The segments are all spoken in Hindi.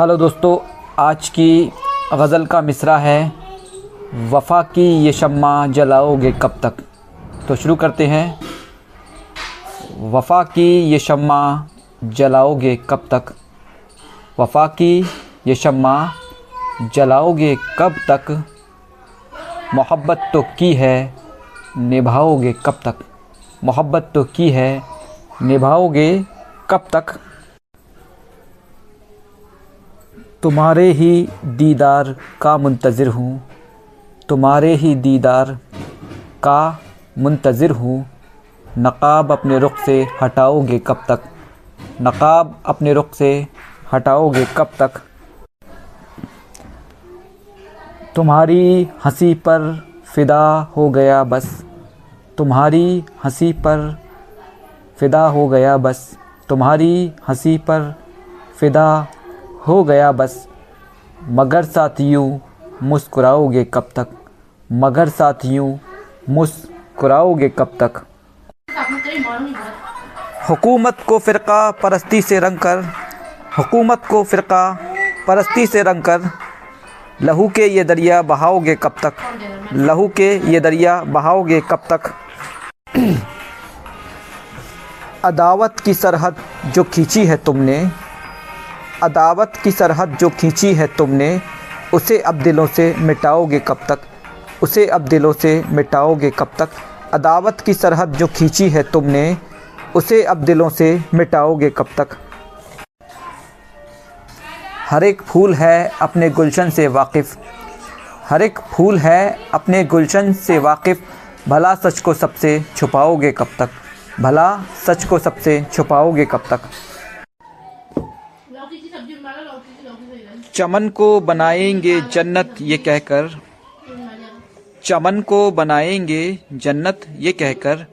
हेलो दोस्तों, आज की गज़ल का मिसरा है, वफ़ा की ये शम्मा जलाओगे कब तक? तो शुरू करते हैं। वफ़ा की ये शम्मा जलाओगे कब तक? वफ़ा की ये शम्मा जलाओगे कब तक? मोहब्बत तो की है, निभाओगे कब तक? मोहब्बत तो की है, निभाओगे कब तक? तुम्हारे ही दीदार का मुंतज़िर हूँ। तुम्हारे ही दीदार का मुंतज़िर हूँ। नकाब अपने रुख से हटाओगे कब तक? नकाब अपने रुख से हटाओगे कब तक? तुम्हारी हँसी पर फ़िदा हो गया बस। तुम्हारी हँसी पर फ़िदा हो गया बस। तुम्हारी हँसी पर फ़िदा हो गया बस। मगर साथ यूँ मुस्कुराओगे कब तक? मगर साथ यूँ मुस्कुराओगे कब तक? हुकूमत को फ़िरका परस्ती से रंग कर। हुकूमत को फ़िरका परस्ती से रंग कर। लहू के ये दरिया बहाओगे कब तक? लहू के ये दरिया बहाओगे कब तक? अदावत की सरहद जो खींची है तुमने अदावत की सरहद जो खींची है तुमने, उसे अब दिलों से मिटाओगे कब तक? उसे अब दिलों से मिटाओगे कब तक? अदावत की सरहद जो खींची है तुमने, उसे अब दिलों से मिटाओगे कब तक? हर एक फूल है अपने गुलशन से वाकिफ़। हर एक फूल है अपने गुलशन से वाकिफ़। भला सच को सबसे छुपाओगे कब तक? भला सच को सबसे छुपाओगे कब तक? चमन को बनाएँगे जन्नत, ये कहकर। चमन को बनाएँगे जन्नत, ये कहकर।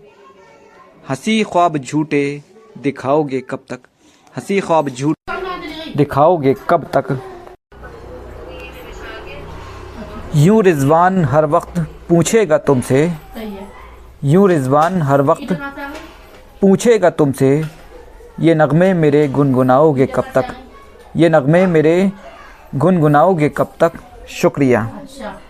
हँसी ख्वाब झूठे, दिखाओगे कब तक? हँसी ख्वाब झूठ, दिखाओगे कब तक? यूँ रिजवान हर वक्त पूछेगा तुमसे। यूँ रिजवान हर वक्त पूछेगा तुमसे, ये नगमे मेरे गुनगुनाओगे कब तक? ये नगमे मेरे गुनगुनाओगे कब तक? शुक्रिया। अच्छा।